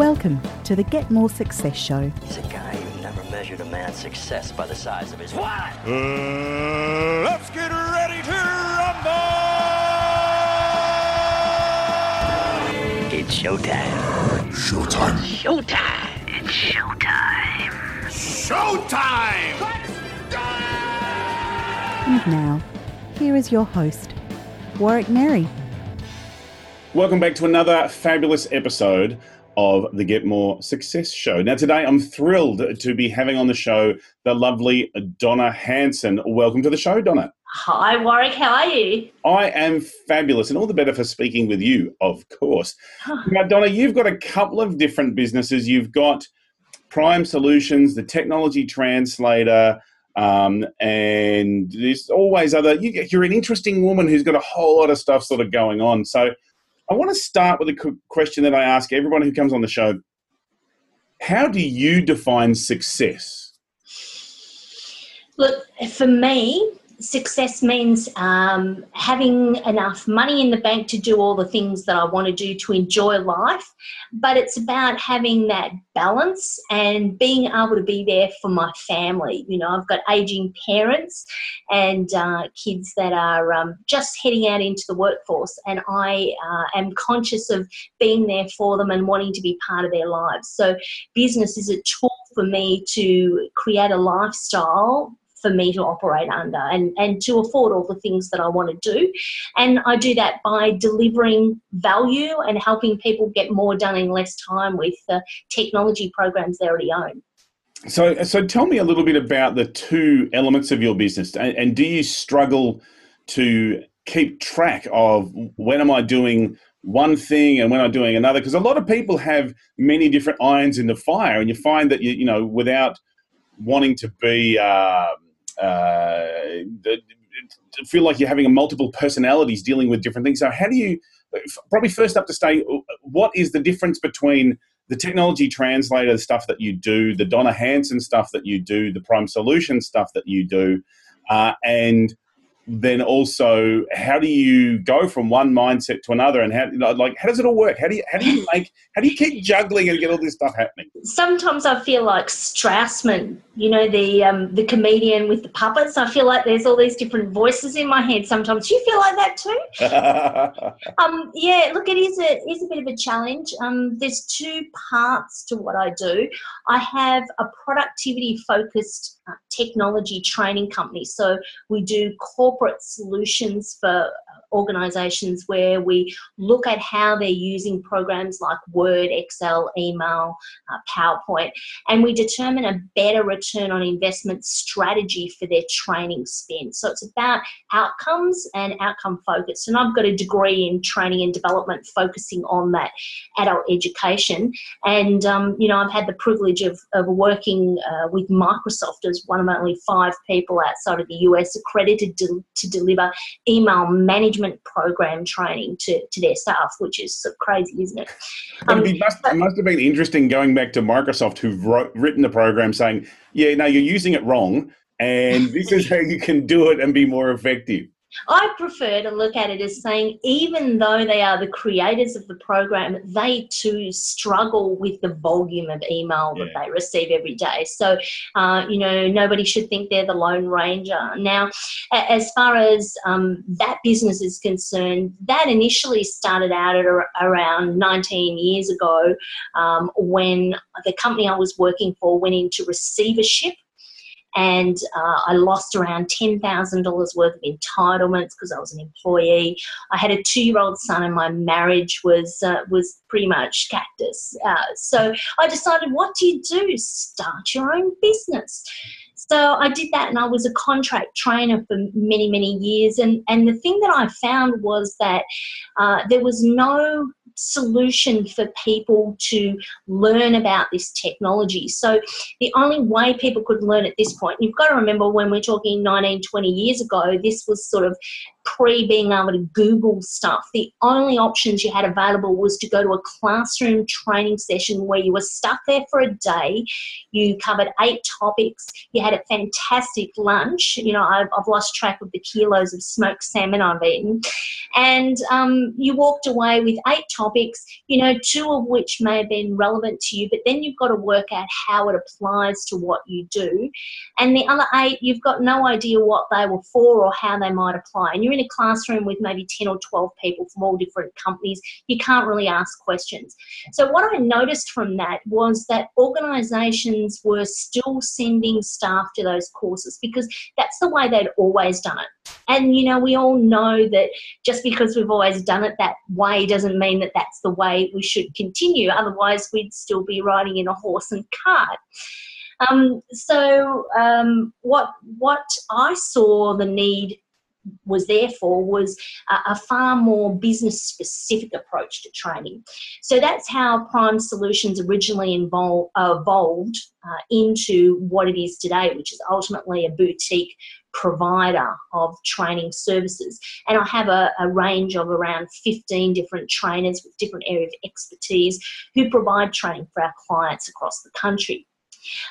Welcome to the Get More Success Show. He's a guy who never measured a man's success by the size of his what? Uh, let's get ready to rumble! It's showtime. Showtime. Showtime. It's showtime. Showtime! And now, here is your host, Warwick Merry. Welcome back to another fabulous episode of the Get More Success Show. Now, today I'm thrilled to be having on the show the lovely Donna Hanson. Welcome to the show, Donna. Hi, Warwick. How are you? I am fabulous, and all the better for speaking with you, of course. now, Donna, you've got a couple of different businesses. You've got Prime Solutions, the technology translator, um, and there's always other. You, you're an interesting woman who's got a whole lot of stuff sort of going on. So, I want to start with a question that I ask everyone who comes on the show. How do you define success? Look, for me, success means um, having enough money in the bank to do all the things that I want to do to enjoy life. But it's about having that balance and being able to be there for my family. You know, I've got aging parents and uh, kids that are um, just heading out into the workforce, and I uh, am conscious of being there for them and wanting to be part of their lives. So, business is a tool for me to create a lifestyle for me to operate under and, and to afford all the things that I want to do. And I do that by delivering value and helping people get more done in less time with the technology programs they already own. So, so tell me a little bit about the two elements of your business, and, and do you struggle to keep track of when am I doing one thing and when I'm doing another? Because a lot of people have many different irons in the fire, and you find that you you know without wanting to be. Uh, uh, feel like you're having multiple personalities dealing with different things. So, how do you probably first up to stay? What is the difference between the technology translator stuff that you do, the Donna Hanson stuff that you do, the Prime Solution stuff that you do, uh, and then also how do you go from one mindset to another and how like how does it all work how do you how do you make how do you keep juggling and get all this stuff happening sometimes i feel like Strassman you know the um, the comedian with the puppets. I feel like there's all these different voices in my head sometimes. Do you feel like that too? Um, yeah look it is a is a bit of a challenge. Um, there's two parts to what i do. I have a productivity focused uh, technology training company. So we do corporate solutions for organizations where we look at how they're using programs like Word, Excel, email, uh, PowerPoint, and we determine a better return on investment strategy for their training spend. So it's about outcomes and outcome focus. And I've got a degree in training and development focusing on that adult education. And, um, you know, I've had the privilege of, of working uh, with Microsoft as one of only five people outside of the US accredited to, to deliver email management program training to, to their staff, which is so crazy, isn't it? Um, it, must, it must have been interesting going back to Microsoft, who've wrote, written the program saying, yeah, no, you're using it wrong, and this is how you can do it and be more effective. I prefer to look at it as saying, even though they are the creators of the program, they too struggle with the volume of email that Yeah. they receive every day. So, uh, you know, nobody should think they're the Lone Ranger. Now, as far as um, that business is concerned, that initially started out at around 19 years ago um, when the company I was working for went into receivership and uh, I lost around $10,000 worth of entitlements because I was an employee. I had a two year old son, and my marriage was, uh, was pretty much cactus. Uh, so I decided, what do you do? Start your own business. So I did that, and I was a contract trainer for many, many years. And, and the thing that I found was that uh, there was no solution for people to learn about this technology. So the only way people could learn at this point, you've got to remember when we're talking 19, 20 years ago, this was sort of pre being able to Google stuff. The only options you had available was to go to a classroom training session where you were stuck there for a day. You covered eight topics. You had a fantastic lunch. You know, I've, I've lost track of the kilos of smoked salmon I've eaten. And um, you walked away with eight topics, you know, two of which may have been relevant to you, but then you've got to work out how it applies to what you do. And the other eight, you've got no idea what they were for or how they might apply. And you're in a classroom with maybe 10 or 12 people from all different companies. You can't really ask questions. So, what I noticed from that was that organizations were still sending staff to those courses because that's the way they'd always done it. And, you know, we all know that just because we've always done it that way doesn't mean that that's the way we should continue. Otherwise, we'd still be riding in a horse and cart. Um, so um, what what I saw the need was there for was a, a far more business specific approach to training. So that's how Prime Solutions originally involved, evolved uh, into what it is today, which is ultimately a boutique provider of training services. And I have a, a, range of around 15 different trainers with different areas of expertise who provide training for our clients across the country.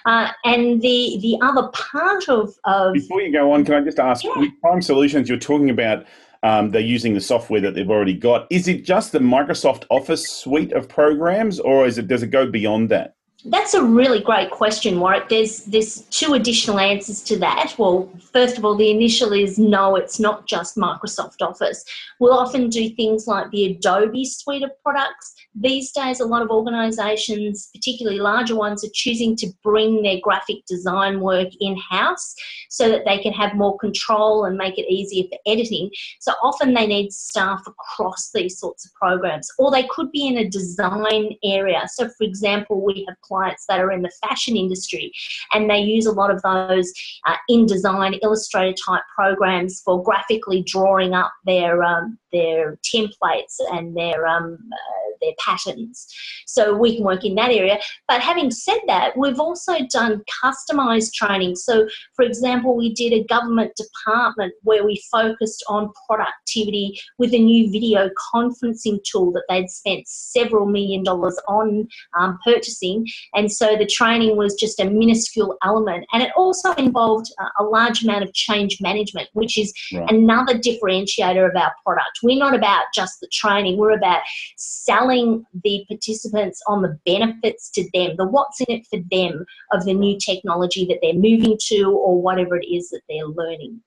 Uh, and the the other part of, of before you go on, can I just ask? Yeah. With Prime Solutions, you're talking about um, they're using the software that they've already got. Is it just the Microsoft Office suite of programs, or is it does it go beyond that? That's a really great question, Warwick. There's there's two additional answers to that. Well, first of all, the initial is no, it's not just Microsoft Office. We'll often do things like the Adobe suite of products. These days, a lot of organisations, particularly larger ones, are choosing to bring their graphic design work in house so that they can have more control and make it easier for editing. So often they need staff across these sorts of programs, or they could be in a design area. So, for example, we have clients that are in the fashion industry and they use a lot of those uh, InDesign illustrator type programs for graphically drawing up their um, their templates and their um, uh, their patterns. So we can work in that area. But having said that, we've also done customized training. So, for example, we did a government department where we focused on productivity with a new video conferencing tool that they'd spent several million dollars on um, purchasing. And so the training was just a minuscule element. And it also involved a large amount of change management, which is right. another differentiator of our product. We're not about just the training, we're about selling the participants on the benefits to them, the what's in it for them of the new technology that they're moving to or whatever it is that they're learning.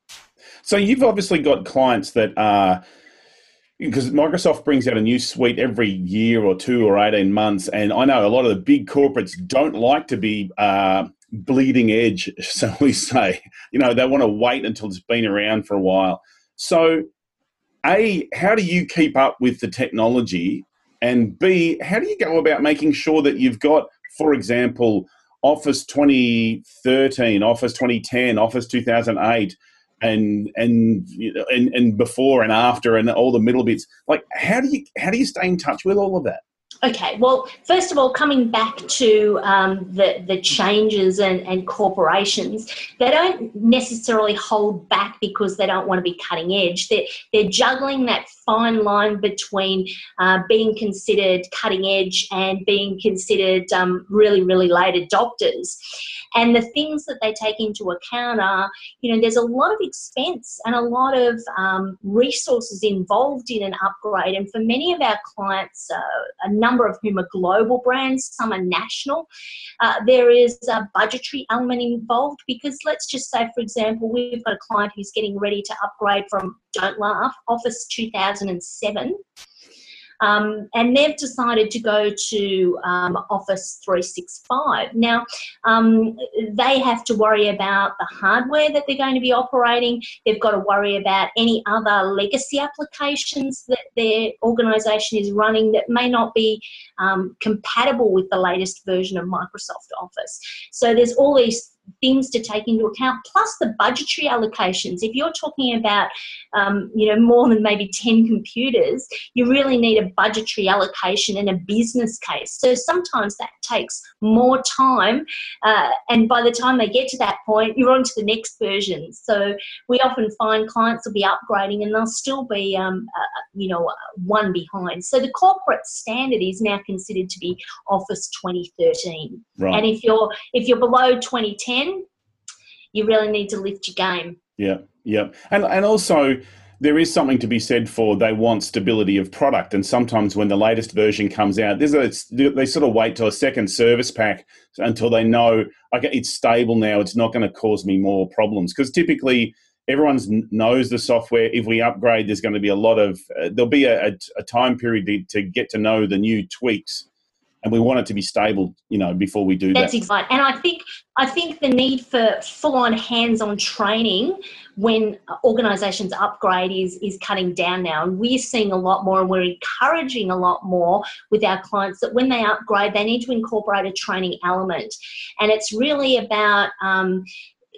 So you've obviously got clients that are because Microsoft brings out a new suite every year or two or 18 months. And I know a lot of the big corporates don't like to be uh, bleeding edge, so we say. You know, they want to wait until it's been around for a while. So, A, how do you keep up with the technology? And B, how do you go about making sure that you've got, for example, Office 2013, Office 2010, Office 2008? And and and and before and after and all the middle bits. Like how do you how do you stay in touch with all of that Okay, well, first of all, coming back to um, the, the changes and, and corporations, they don't necessarily hold back because they don't want to be cutting edge. They're, they're juggling that fine line between uh, being considered cutting edge and being considered um, really, really late adopters. And the things that they take into account are, you know, there's a lot of expense and a lot of um, resources involved in an upgrade. And for many of our clients, uh, a number of whom are global brands, some are national, uh, there is a budgetary element involved because let's just say, for example, we've got a client who's getting ready to upgrade from, don't laugh, Office 2007 um, and they've decided to go to um, Office 365. Now, um, they have to worry about the hardware that they're going to be operating. They've got to worry about any other legacy applications that their organisation is running that may not be um, compatible with the latest version of Microsoft Office. So there's all these things to take into account, plus the budgetary allocations. If you're talking about, um, you know, more than maybe 10 computers, you really need a budgetary allocation and a business case. So sometimes that takes more time, uh, and by the time they get to that point, you're on to the next version. So we often find clients will be upgrading and they'll still be, um, uh, you know, one behind. So the corporate standard is now considered to be Office 2013. Right. And if you're if you're below 2010, you really need to lift your game. Yeah, yeah, and and also there is something to be said for they want stability of product, and sometimes when the latest version comes out, there's a they sort of wait till a second service pack until they know okay it's stable now, it's not going to cause me more problems because typically everyone knows the software. If we upgrade, there's going to be a lot of uh, there'll be a, a, a time period to, to get to know the new tweaks and we want it to be stable, you know, before we do That's that. That's exactly. And I think I think the need for full-on hands-on training when organisations upgrade is is cutting down now, and we're seeing a lot more, and we're encouraging a lot more with our clients that when they upgrade, they need to incorporate a training element, and it's really about. Um,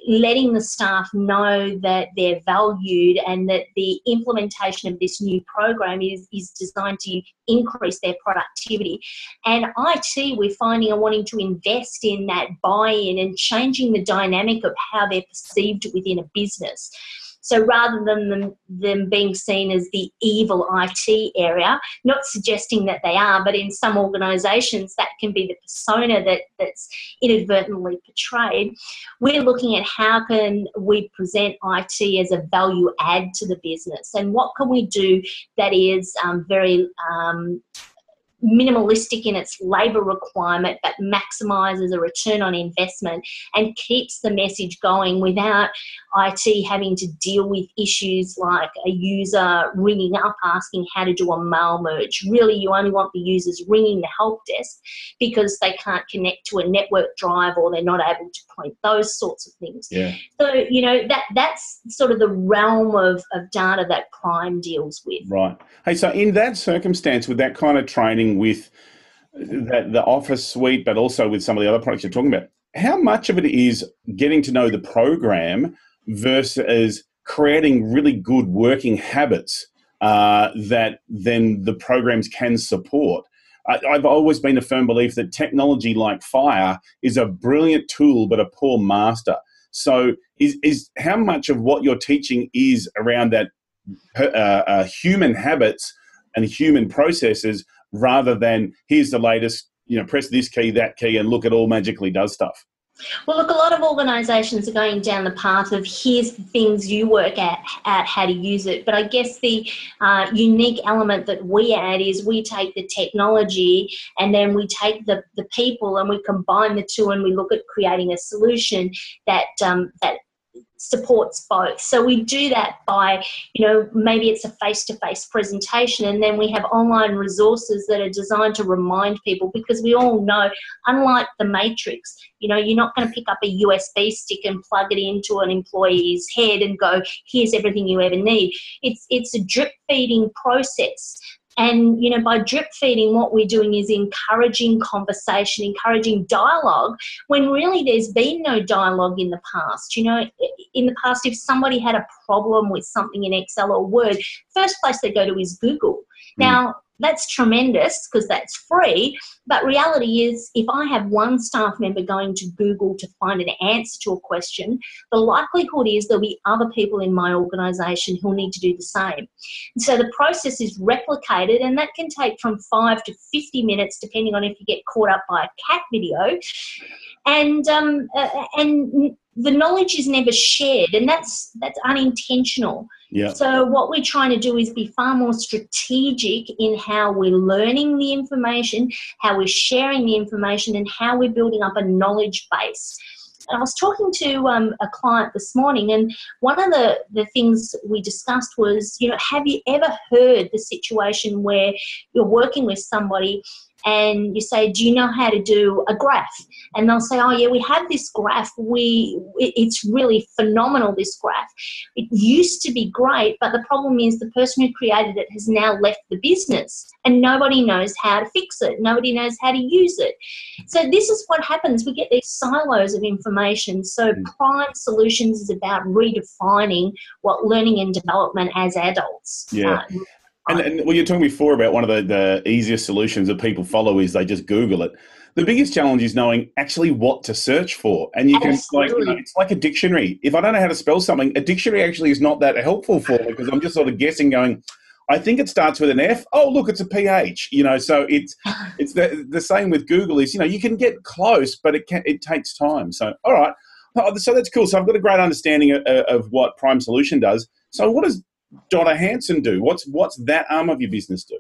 letting the staff know that they're valued and that the implementation of this new program is, is designed to increase their productivity. And IT, we're finding are wanting to invest in that buy in and changing the dynamic of how they're perceived within a business. So rather than them, them being seen as the evil IT area, not suggesting that they are, but in some organisations that can be the persona that, that's inadvertently portrayed. We're looking at how can we present IT as a value add to the business and what can we do that is um, very um, minimalistic in its labour requirement but maximises a return on investment and keeps the message going without IT having to deal with issues like a user ringing up asking how to do a mail merge. Really, you only want the users ringing the help desk because they can't connect to a network drive or they're not able to point those sorts of things. Yeah. So, you know, that that's sort of the realm of, of data that Prime deals with. Right. Hey, so in that circumstance, with that kind of training with that the Office suite, but also with some of the other products you're talking about, how much of it is getting to know the program versus creating really good working habits uh, that then the programs can support? I, I've always been a firm belief that technology like fire is a brilliant tool but a poor master. So, is, is how much of what you're teaching is around that uh, uh, human habits and human processes rather than here's the latest, you know, press this key, that key, and look, it all magically does stuff. Well, look, a lot of organisations are going down the path of here's the things you work at, at how to use it. But I guess the uh, unique element that we add is we take the technology and then we take the, the people and we combine the two and we look at creating a solution that um, that supports both. So we do that by, you know, maybe it's a face to face presentation, and then we have online resources that are designed to remind people because we all know, unlike the Matrix, you know, you're not going to pick up a USB stick and plug it into an employee's head and go, here's everything you ever need. It's, it's a drip feeding process and, you know, by drip feeding, what we're doing is encouraging conversation, encouraging dialogue, when really there's been no dialogue in the past. You know, in the past, if somebody had a problem with something in Excel or Word, first place they go to is Google. Mm. Now, that's tremendous because that's free. But reality is, if I have one staff member going to Google to find an answer to a question, the likelihood is there'll be other people in my organisation who'll need to do the same. And so the process is replicated, and that can take from five to 50 minutes, depending on if you get caught up by a cat video. And um, uh, and the knowledge is never shared, and that's that's unintentional. Yeah. So what we're trying to do is be far more strategic in how we're learning the information, how we're sharing the information, and how we're building up a knowledge base. And I was talking to um, a client this morning, and one of the, the things we discussed was, you know, have you ever heard the situation where you're working with somebody and you say, "Do you know how to do a graph?" And they'll say, "Oh yeah, we have this graph. We it's really phenomenal. This graph. It used to be great, but the problem is the person who created it has now left the business, and nobody knows how to fix it. Nobody knows how to use it. So this is what happens. We get these silos of information. So mm. Prime Solutions is about redefining what learning and development as adults. Yeah. And, and well, you're talking before about one of the, the easiest solutions that people follow is they just Google it. The biggest challenge is knowing actually what to search for. And you can, Absolutely. like, you know, it's like a dictionary. If I don't know how to spell something, a dictionary actually is not that helpful for me because I'm just sort of guessing, going, I think it starts with an F. Oh, look, it's a PH. You know, so it's it's the, the same with Google. Is you know you can get close, but it can it takes time. So all right, oh, so that's cool. So I've got a great understanding of, of what Prime Solution does. So what does Donna Hanson do? What's what's that arm of your business do?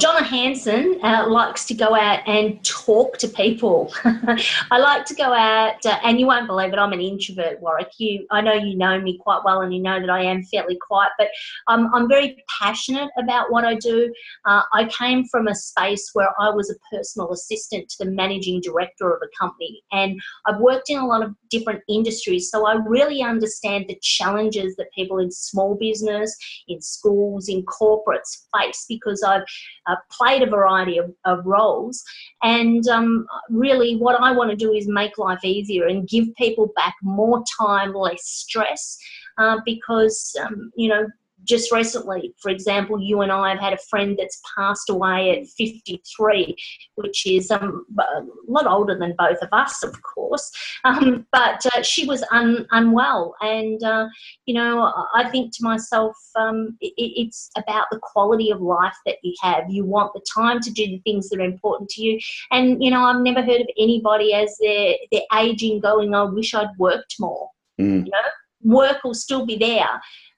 Donna Hanson uh, likes to go out and talk to people. I like to go out, uh, and you won't believe it. I'm an introvert, Warwick. You, I know you know me quite well, and you know that I am fairly quiet. But um, I'm very passionate about what I do. Uh, I came from a space where I was a personal assistant to the managing director of a company, and I've worked in a lot of different industries, so I really understand the challenges that people in small business, in schools, in corporates face because I've uh, played a variety of, of roles. And um, really, what I want to do is make life easier and give people back more time, less stress. Uh, because um, you know just recently, for example, you and I have had a friend that's passed away at 53, which is um, a lot older than both of us, of course. Um, but uh, she was un- unwell. And, uh, you know, I think to myself, um, it, it's about the quality of life that you have. You want the time to do the things that are important to you. And, you know, I've never heard of anybody as they're, they're aging going, I wish I'd worked more. Mm. You know, work will still be there.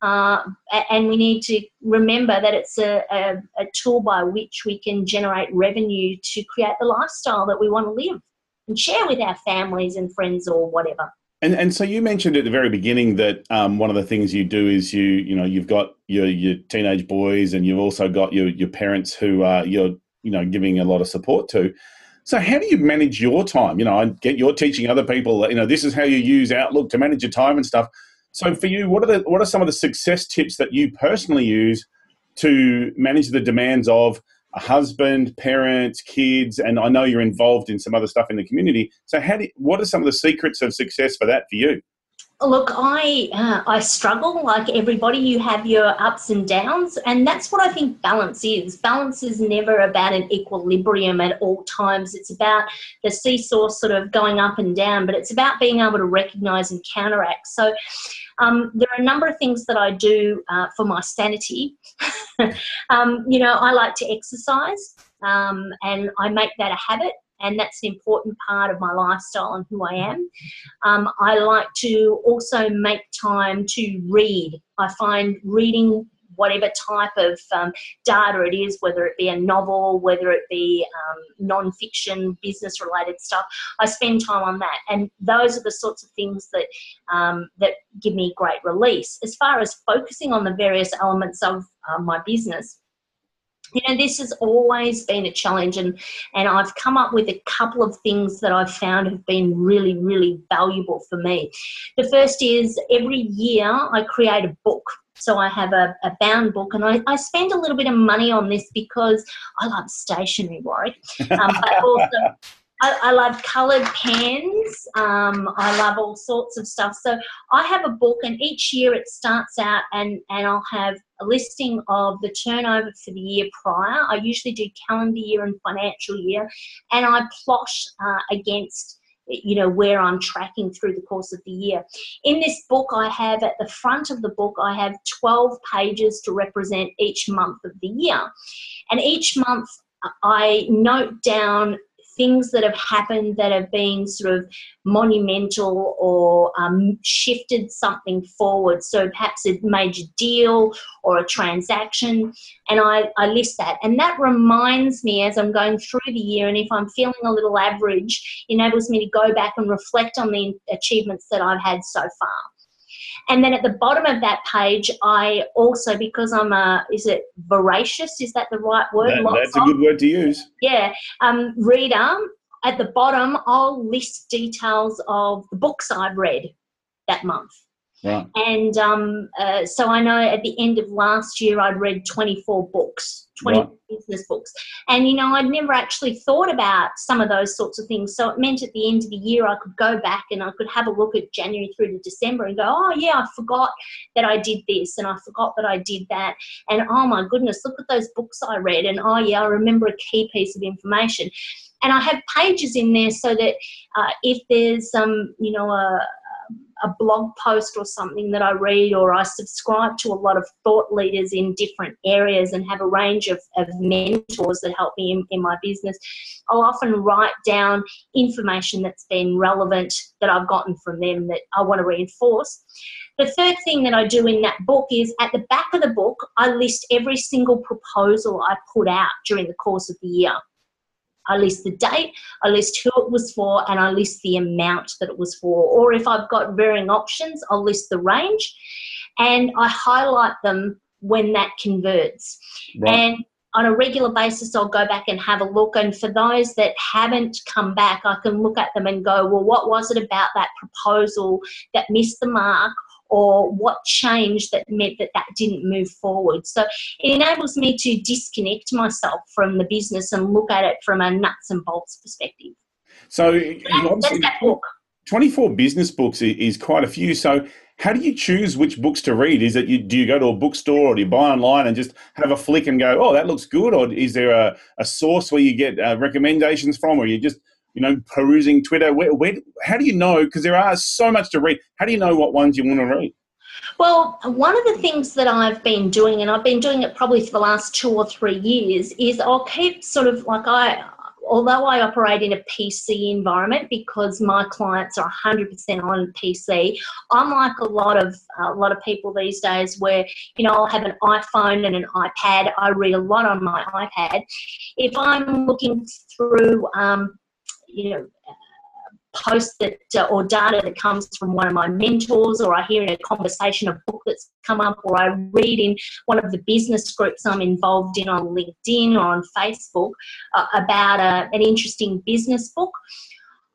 Uh, and we need to remember that it's a, a, a, tool by which we can generate revenue to create the lifestyle that we want to live and share with our families and friends or whatever. And, and so you mentioned at the very beginning that um, one of the things you do is you you know you've got your your teenage boys and you've also got your your parents who are you're you know giving a lot of support to. So how do you manage your time? You know, I get you're teaching other people. You know, this is how you use Outlook to manage your time and stuff. So for you, what are the what are some of the success tips that you personally use to manage the demands of a husband, parents, kids, and I know you're involved in some other stuff in the community. So how do what are some of the secrets of success for that for you? Look, I uh, I struggle like everybody. You have your ups and downs, and that's what I think balance is. Balance is never about an equilibrium at all times. It's about the seesaw sort of going up and down, but it's about being able to recognise and counteract. So, um, there are a number of things that I do uh, for my sanity. um, you know, I like to exercise, um, and I make that a habit and that's an important part of my lifestyle and who I am. Um, I like to also make time to read. I find reading whatever type of um, data it is, whether it be a novel, whether it be um, non-fiction, business-related stuff. I spend time on that, and those are the sorts of things that um, that give me great release. As far as focusing on the various elements of uh, my business, you know this has always been a challenge and and i've come up with a couple of things that i've found have been really really valuable for me the first is every year i create a book so I have a, a bound book, and I, I, spend a little bit of money on this because I love stationery, Warwick, um, but also I, I love coloured pens. Um, I love all sorts of stuff. So I have a book, and each year it starts out, and and I'll have a listing of the turnover for the year prior. I usually do calendar year and financial year, and I plot uh, against you know where i'm tracking through the course of the year. In this book i have at the front of the book i have 12 pages to represent each month of the year. And each month i note down things that have happened that have been sort of monumental or um, shifted something forward. So perhaps a major deal or a transaction, and I, I list that. And that reminds me as I'm going through the year, and if I'm feeling a little average, enables me to go back and reflect on the achievements that I've had so far. And then at the bottom of that page, I also, because I'm a, is it voracious? Is that the right word? That- that's a good word to use. yeah, um, reader. At the bottom, I'll list details of the books I've read that month. Right. And um, uh, so I know at the end of last year, I'd read 24 books, 20 Right. business books. And, you know, I'd never actually thought about some of those sorts of things. So it meant at the end of the year, I could go back and I could have a look at January through to December and go, oh, yeah, I forgot that I did this and I forgot that I did that. And oh my goodness, look at those books I read. And oh, yeah, I remember a key piece of information. And I have pages in there so that uh, if there's um, you know, a, a blog post or something that I read, or I subscribe to a lot of thought leaders in different areas and have a range of, of mentors that help me in, in my business, I'll often write down information that's been relevant that I've gotten from them that I want to reinforce. The third thing that I do in that book is at the back of the book, I list every single proposal I put out during the course of the year. I list the date, I list who it was for, and I list the amount that it was for. Or if I've got varying options, I'll list the range and I highlight them when that converts. Right. And on a regular basis, I'll go back and have a look. And for those that haven't come back, I can look at them and go, well, what was it about that proposal that missed the mark? Or what changed that meant that that didn't move forward? So it enables me to disconnect myself from the business and look at it from a nuts and bolts perspective. So you That's obviously that book. 24 business books is quite a few. So how do you choose which books to read? Is it you, do you go to a bookstore or do you buy online and just have a flick and go, oh, that looks good? Or is there a, a source where you get uh, recommendations from or you just, you know, perusing Twitter? Where, where, how do you know? Because there are so much to read. How do you know what ones you want to read? Well, one of the things that I've been doing, and I've been doing it probably for the last two or three years, is I'll keep sort of like I, although I operate in a PC environment because my clients are 100% on PC, unlike a lot of a lot of people these days where you know I'll have an iPhone and an iPad. I read a lot on my iPad. If I'm looking through, um, you know post that uh, or data that comes from one of my mentors or I hear in a conversation a book that's come up or I read in one of the business groups I'm involved in on LinkedIn or on Facebook uh, about a, an interesting business book.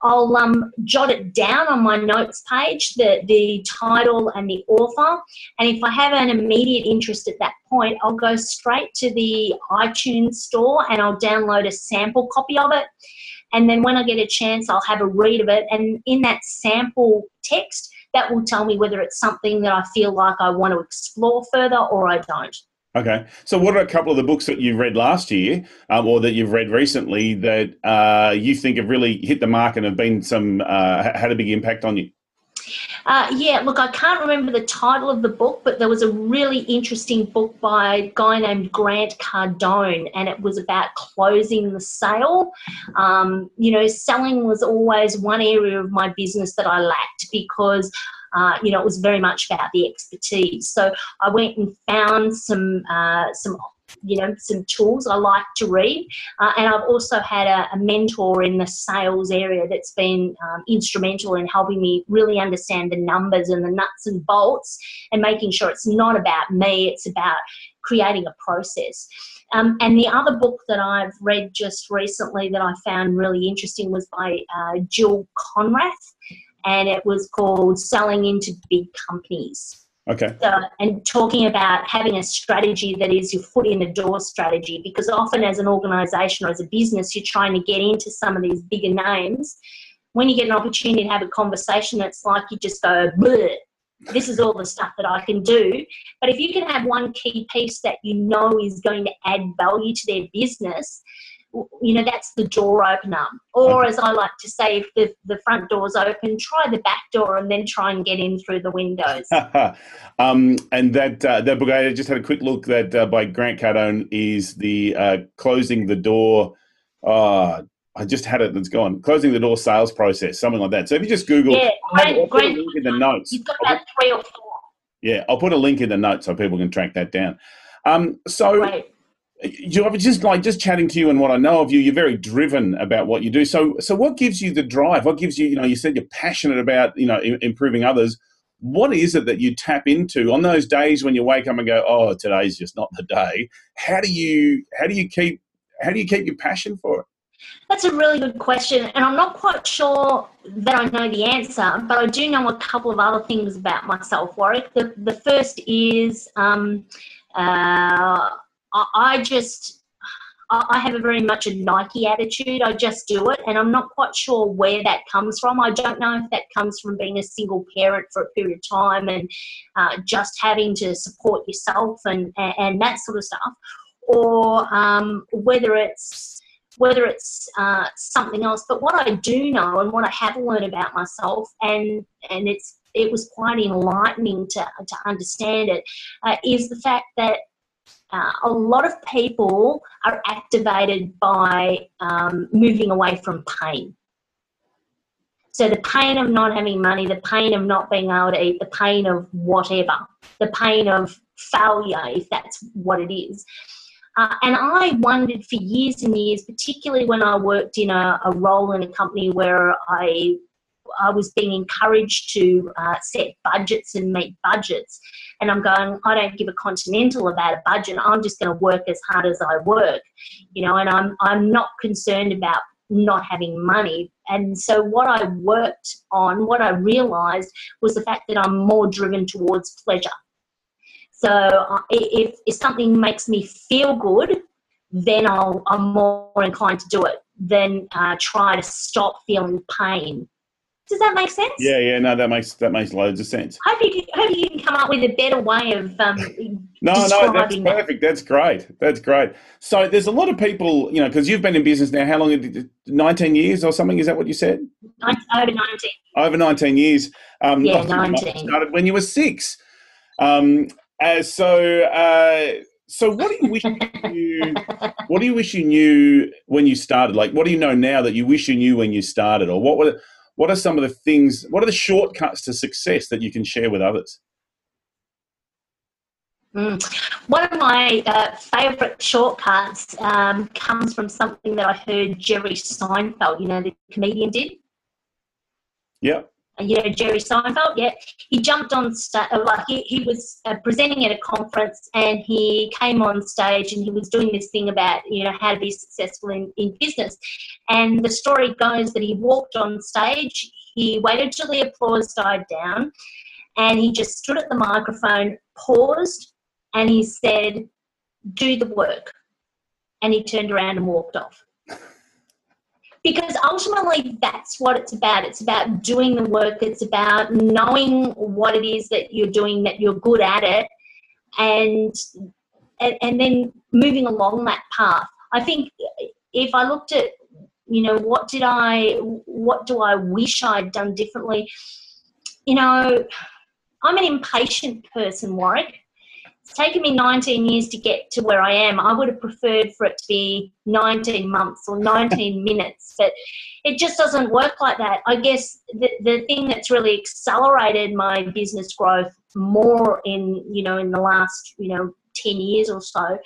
I'll um, jot it down on my notes page, the, the title and the author. And if I have an immediate interest at that point, I'll go straight to the iTunes store and I'll download a sample copy of it. And then when I get a chance, I'll have a read of it. And in that sample text, that will tell me whether it's something that I feel like I want to explore further or I don't. Okay. So, what are a couple of the books that you read last year, um, or that you've read recently that uh, you think have really hit the mark and have been some uh, had a big impact on you? Uh, yeah, look, I can't remember the title of the book, but there was a really interesting book by a guy named Grant Cardone, and it was about closing the sale. Um, you know, selling was always one area of my business that I lacked because. Uh, you know, it was very much about the expertise. So I went and found some uh, some you know some tools I like to read, uh, and I've also had a, a mentor in the sales area that's been um, instrumental in helping me really understand the numbers and the nuts and bolts, and making sure it's not about me; it's about creating a process. Um, and the other book that I've read just recently that I found really interesting was by uh, Jill Konrath, and it was called Selling into Big Companies Okay. uh, and talking about having a strategy that is your foot in the door strategy because often as an organization or as a business you're trying to get into some of these bigger names when you get an opportunity to have a conversation it's like you just go Bleh, this is all the stuff that i can do but if you can have one key piece that you know is going to add value to their business you know that's the door opener or as i like to say if the, the front door's open try the back door and then try and get in through the windows um, and that uh, that book I just had a quick look that uh, by Grant Cardone is the uh, closing the door. Uh, I just had it. It's gone. Closing the door sales process, something like that. So if you just Google, Yeah, Grant- put a Grant- link in the notes. You've got about three or four. Yeah, I'll put a link in the notes so people can track that down. Um, so Right. You I was just like just chatting to you and what I know of you, you're very driven about what you do. So so what gives you the drive? What gives you, you know, you said you're passionate about, you know, improving others. what is it that you tap into on those days when you wake up and go, "Oh, today's just not the day"? How do you how do you keep how do you keep your passion for it? That's a really good question, and I'm not quite sure that I know the answer, but I do know a couple of other things about myself, Warwick. The, the first is um, uh, I just I have a very much a Nike attitude. I just do it, and I'm not quite sure where that comes from. I don't know if that comes from being a single parent for a period of time and uh, just having to support yourself and, and, that sort of stuff, or um, whether it's whether it's uh, something else. But what I do know and what I have learned about myself, and and it's it was quite enlightening to to understand it, uh, is the fact that uh, a lot of people are activated by um, moving away from pain. So the pain of not having money, the pain of not being able to eat, the pain of whatever, the pain of failure, if that's what it is. Uh, and I wondered for years and years, particularly when I worked in a, a role in a company where I I was being encouraged to uh, set budgets and meet budgets. And I'm going, I don't give a continental about a budget. I'm just going to work as hard as I work, you know, and I'm, I'm not concerned about not having money. And so what I worked on, what I realized was the fact that I'm more driven towards pleasure. So uh, if, if something makes me feel good, then I'll, I'm more inclined to do it than uh, try to stop feeling pain does that make sense? Yeah, yeah, no, that makes that makes loads of sense. Hope you hope you can come up with a better way of um, no, no, that's that. perfect. That's great. That's great. So there's a lot of people, you know, because you've been in business now. How long? Nineteen years or something? Is that what you said? Over nineteen. Over nineteen years. Um, yeah, nineteen. Started when you were six. Um, uh, so. Uh, so what do you wish you what do you wish you knew when you started? Like what do you know now that you wish you knew when you started? Or what were what are some of the things, what are the shortcuts to success that you can share with others? Mm. One of my uh, favourite shortcuts um, comes from something that I heard Jerry Seinfeld, you know, the comedian did. Yeah you know Jerry Seinfeld. Yeah, he jumped on stage. Uh, like he, he was uh, presenting at a conference, and he came on stage, and he was doing this thing about you know how to be successful in, in business. And the story goes that he walked on stage. He waited till the applause died down, and he just stood at the microphone, paused, and he said, "Do the work." And he turned around and walked off because ultimately that's what it's about. It's about doing the work. It's about knowing what it is that you're doing that you're good at it and and, and then moving along that path. I think if i looked at you know what did i what do i wish i'd done differently? You know i'm an impatient person warwick it's taken me 19 years to get to where I am. I would have preferred for it to be 19 months or 19 minutes, but it just doesn't work like that. I guess the, the thing that's really accelerated my business growth more in, you know, in the last, you know, 10 years or so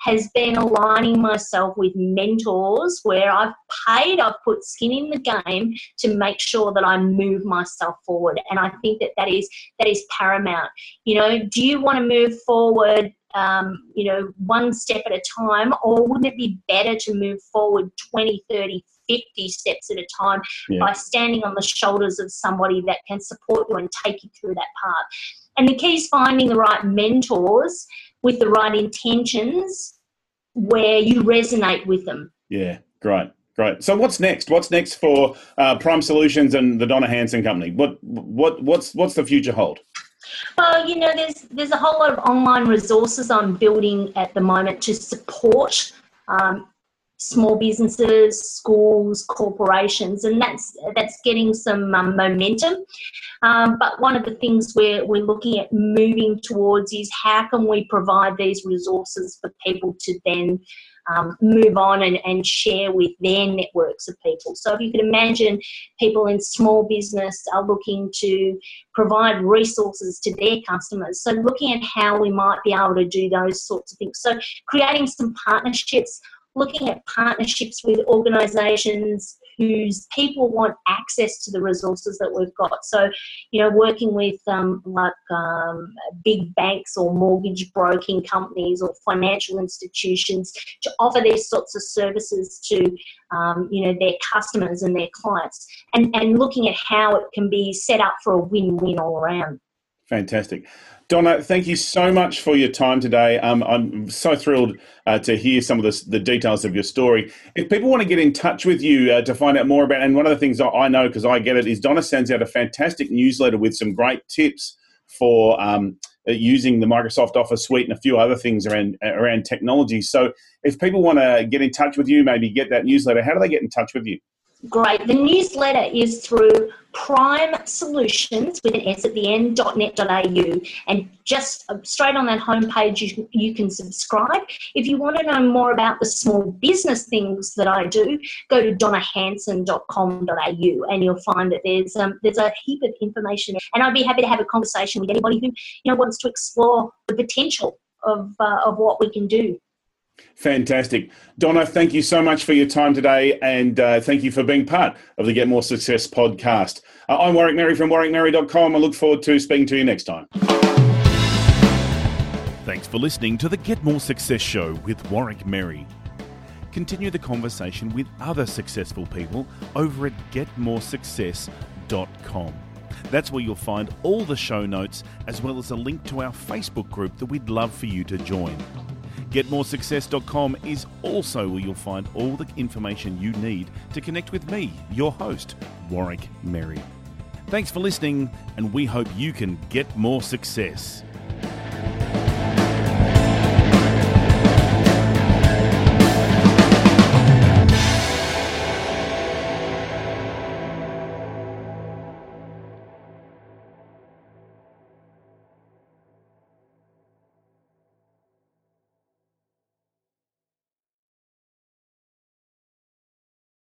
has been aligning myself with mentors where I've paid, I've put skin in the game to make sure that I move myself forward. And I think that that is, that is paramount. You know, do you want to move forward um, you know, one step at a time, or wouldn't it be better to move forward 20, 30, 50 steps at a time yeah. by standing on the shoulders of somebody that can support you and take you through that path? And the key is finding the right mentors with the right intentions where you resonate with them. Yeah, great. Great. So what's next? What's next for uh, Prime Solutions and the Donna Hanson Company? What what what's what's the future hold? Well, you know, there's there's a whole lot of online resources I'm building at the moment to support um, small businesses, schools, corporations, and that's that's getting some um, momentum. Um, but one of the things we're we're looking at moving towards is how can we provide these resources for people to then um, move on and, and share with their networks of people. So if you can imagine people in small business are looking to provide resources to their customers. So looking at how we might be able to do those sorts of things. So creating some partnerships looking at partnerships with organisations whose people want access to the resources that we've got. So, you know, working with um, like um, big banks or mortgage broking companies or financial institutions to offer these sorts of services to, um, you know, their customers and their clients, and, and looking at how it can be set up for a win-win all around. Fantastic. Donna, thank you so much for your time today. Um, I'm so thrilled uh, to hear some of the, the, details of your story. If people want to get in touch with you uh, to find out more about, and one of the things I know because I get it is Donna sends out a fantastic newsletter with some great tips for um, uh, using the Microsoft Office suite and a few other things around around technology. So, if people want to get in touch with you, maybe get that newsletter, how do they get in touch with you? Great. The newsletter is through Prime Solutions with an S at the end, .net.au. And just uh, straight on that homepage, you, you can subscribe. If you want to know more about the small business things that I do, go to donnahanson.com.au and you'll find that there's, um, there's a heap of information. And I'd be happy to have a conversation with anybody who you know, wants to explore the potential of, uh, of what we can do. Fantastic. Donna, thank you so much for your time today and uh, thank you for being part of the Get More Success podcast. Uh, I'm Warwick Merry from warwickmerry.com. I look forward to speaking to you next time. Thanks for listening to the Get More Success Show with Warwick Merry. Continue the conversation with other successful people over at getmoresuccess.com. That's where you'll find all the show notes as well as a link to our Facebook group that we'd love for you to join. GetMoreSuccess.com is also where you'll find all the information you need to connect with me, your host, Warwick Merry. Thanks for listening, and we hope you can get more success.